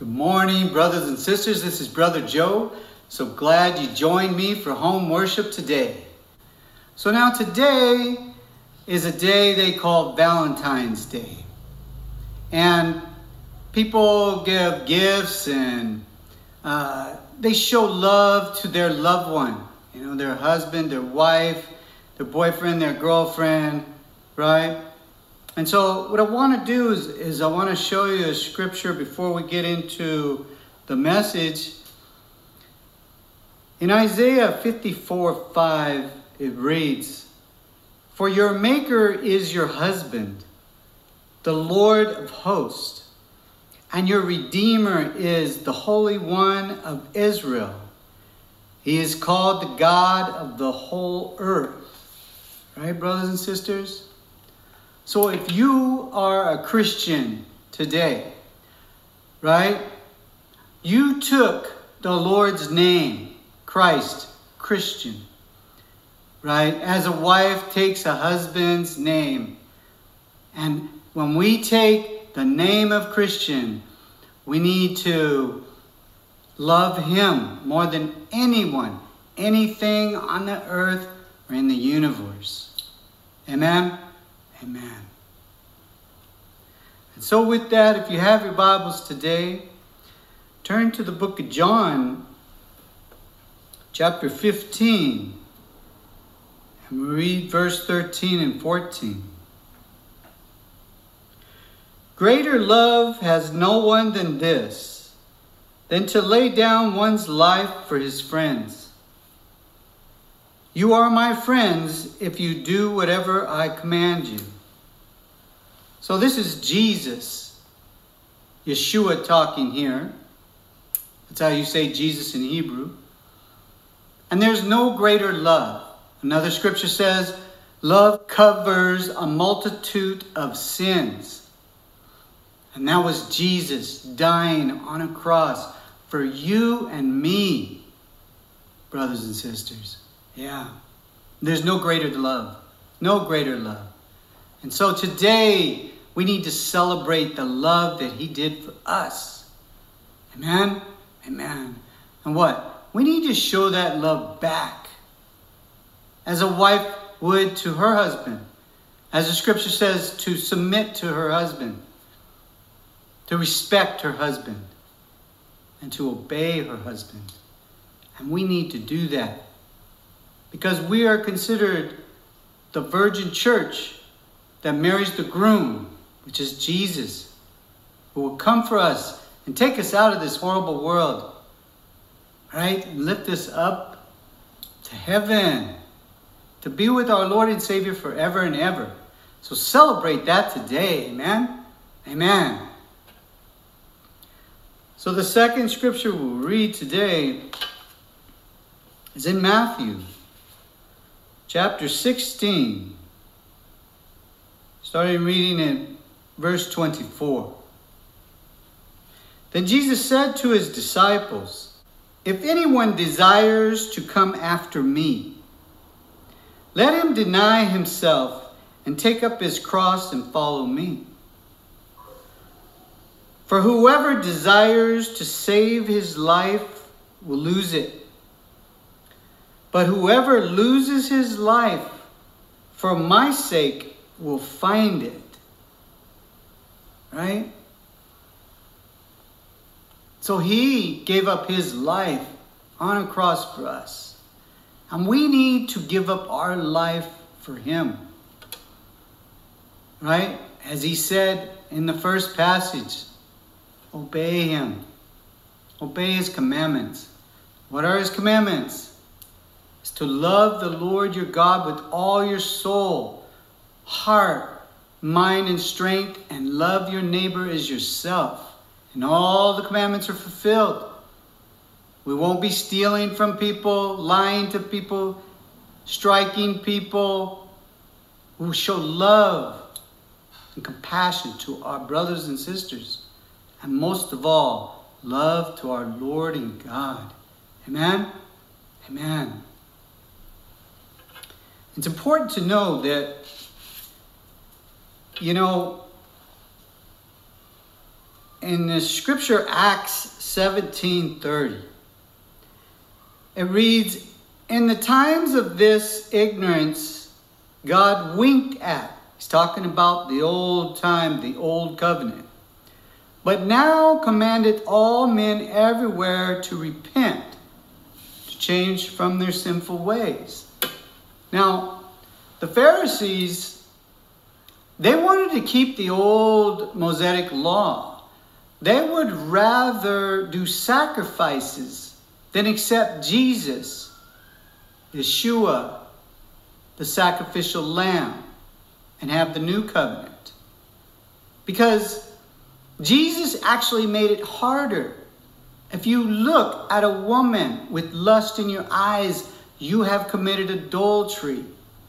Good morning, brothers and sisters. This is Brother Joe. So glad you joined me for home worship today. So, now today is a day they call Valentine's Day. And people give gifts and uh, they show love to their loved one. You know, their husband, their wife, their boyfriend, their girlfriend, right? And so, what I want to do is, is I want to show you a scripture before we get into the message. In Isaiah 54 5, it reads, For your Maker is your husband, the Lord of hosts, and your Redeemer is the Holy One of Israel. He is called the God of the whole earth. Right, brothers and sisters? So if you are a Christian today, right, you took the Lord's name, Christ, Christian, right, as a wife takes a husband's name. And when we take the name of Christian, we need to love Him more than anyone, anything on the earth or in the universe. Amen. Amen. And so, with that, if you have your Bibles today, turn to the book of John, chapter 15, and read verse 13 and 14. Greater love has no one than this, than to lay down one's life for his friends. You are my friends if you do whatever I command you. So this is Jesus, Yeshua talking here. That's how you say Jesus in Hebrew. And there's no greater love. Another scripture says, Love covers a multitude of sins. And that was Jesus dying on a cross for you and me, brothers and sisters. Yeah. There's no greater love. No greater love. And so today, we need to celebrate the love that He did for us. Amen? Amen. And what? We need to show that love back. As a wife would to her husband. As the scripture says, to submit to her husband, to respect her husband, and to obey her husband. And we need to do that because we are considered the virgin church that marries the groom, which is Jesus, who will come for us and take us out of this horrible world, right? Lift us up to heaven, to be with our Lord and Savior forever and ever. So celebrate that today, amen? Amen. So the second scripture we'll read today is in Matthew chapter 16, starting reading in verse 24. Then Jesus said to his disciples, If anyone desires to come after me, let him deny himself and take up his cross and follow me. For whoever desires to save his life will lose it but whoever loses his life for my sake will find it. Right? So he gave up his life on a cross for us. And we need to give up our life for him. Right? As he said in the first passage, obey him. Obey his commandments. What are his commandments? To love the Lord your God with all your soul, heart, mind, and strength, and love your neighbor as yourself. And all the commandments are fulfilled. We won't be stealing from people, lying to people, striking people. We will show love and compassion to our brothers and sisters. And most of all, love to our Lord and God. Amen? Amen. It's important to know that, you know, in the scripture Acts 17:30. It reads, "In the times of this ignorance God winked at." He's talking about the old time, the old covenant. But now commanded all men everywhere to repent, to change from their sinful ways. Now, the Pharisees, they wanted to keep the old Mosaic law. They would rather do sacrifices than accept Jesus, Yeshua, the sacrificial lamb, and have the new covenant. Because Jesus actually made it harder. If you look at a woman with lust in your eyes, you have committed adultery.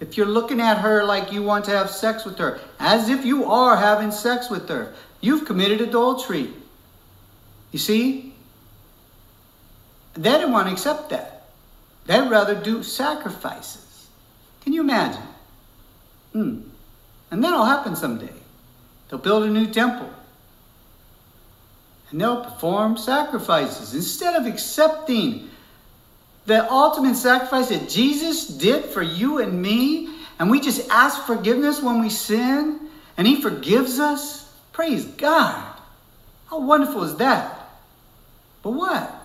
If you're looking at her like you want to have sex with her, as if you are having sex with her, you've committed adultery. You see? They didn't want to accept that. They'd rather do sacrifices. Can you imagine? Hmm. And that'll happen someday. They'll build a new temple and they'll perform sacrifices. Instead of accepting the ultimate sacrifice that Jesus did for you and me, and we just ask forgiveness when we sin, and He forgives us, praise God. How wonderful is that? But what?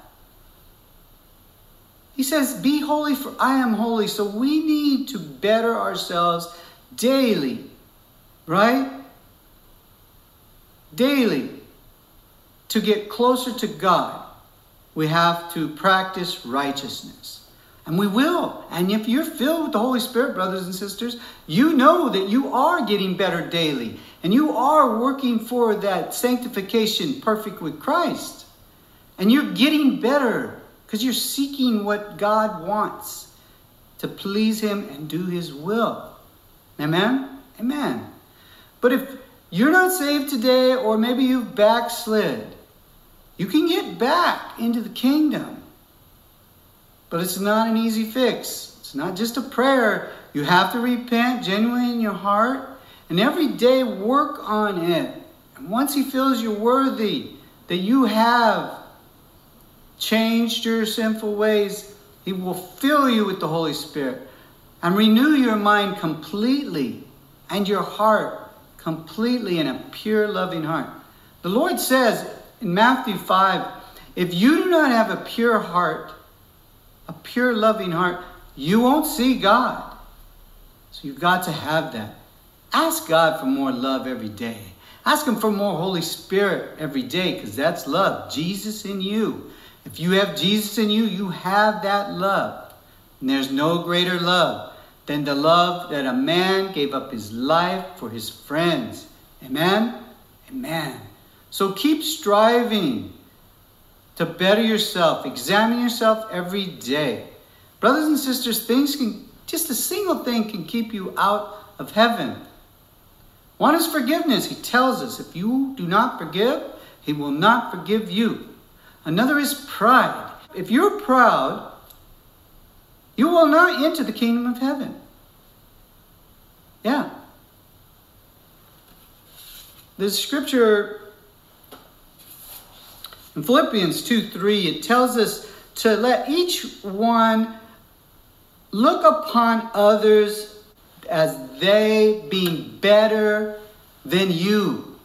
He says, Be holy, for I am holy. So we need to better ourselves daily, right? Daily to get closer to God, we have to practice righteousness. And we will. And if you're filled with the Holy Spirit, brothers and sisters, you know that you are getting better daily. And you are working for that sanctification perfect with Christ. And you're getting better because you're seeking what God wants to please Him and do His will. Amen? Amen. But if you're not saved today, or maybe you've backslid, you can get back into the kingdom. But it's not an easy fix. It's not just a prayer. You have to repent genuinely in your heart and every day work on it. And once He feels you're worthy, that you have changed your sinful ways, He will fill you with the Holy Spirit and renew your mind completely and your heart completely in a pure, loving heart. The Lord says, in Matthew 5, if you do not have a pure heart, a pure loving heart, you won't see God. So you've got to have that. Ask God for more love every day. Ask Him for more Holy Spirit every day because that's love. Jesus in you. If you have Jesus in you, you have that love. And there's no greater love than the love that a man gave up his life for his friends. Amen? Amen. So keep striving to better yourself. Examine yourself every day. Brothers and sisters, things can, just a single thing can keep you out of heaven. One is forgiveness. He tells us if you do not forgive, he will not forgive you. Another is pride. If you're proud, you will not enter the kingdom of heaven. Yeah. The scripture in Philippians 2 3, it tells us to let each one look upon others as they being better than you.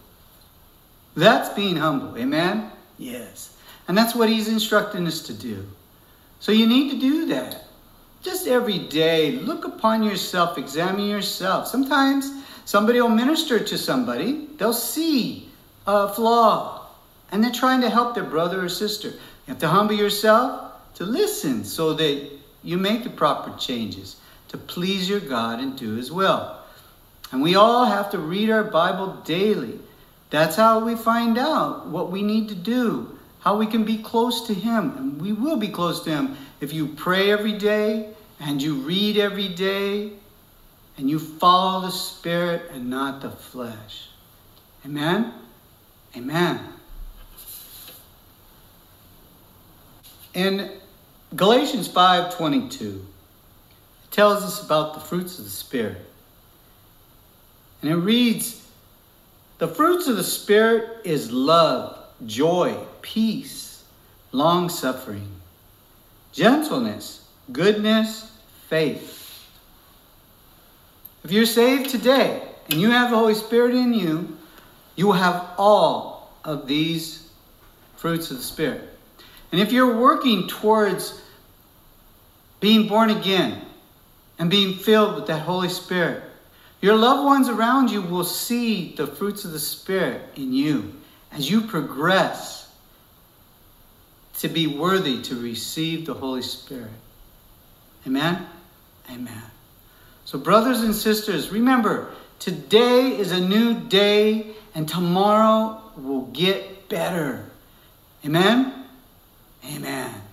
That's being humble. Amen? Yes. And that's what he's instructing us to do. So you need to do that. Just every day, look upon yourself, examine yourself. Sometimes somebody will minister to somebody, they'll see a flaw and they're trying to help their brother or sister. You have to humble yourself to listen so that you make the proper changes to please your God and do His will. And we all have to read our Bible daily. That's how we find out what we need to do, how we can be close to Him. And we will be close to Him if you pray every day and you read every day and you follow the Spirit and not the flesh. Amen? Amen. In Galatians 5:22, it tells us about the fruits of the spirit. And it reads, "The fruits of the spirit is love, joy, peace, long suffering, gentleness, goodness, faith. If you're saved today and you have the Holy Spirit in you, you will have all of these fruits of the Spirit. And if you're working towards being born again and being filled with that Holy Spirit, your loved ones around you will see the fruits of the Spirit in you as you progress to be worthy to receive the Holy Spirit. Amen? Amen. So, brothers and sisters, remember, today is a new day and tomorrow will get better. Amen? Amen.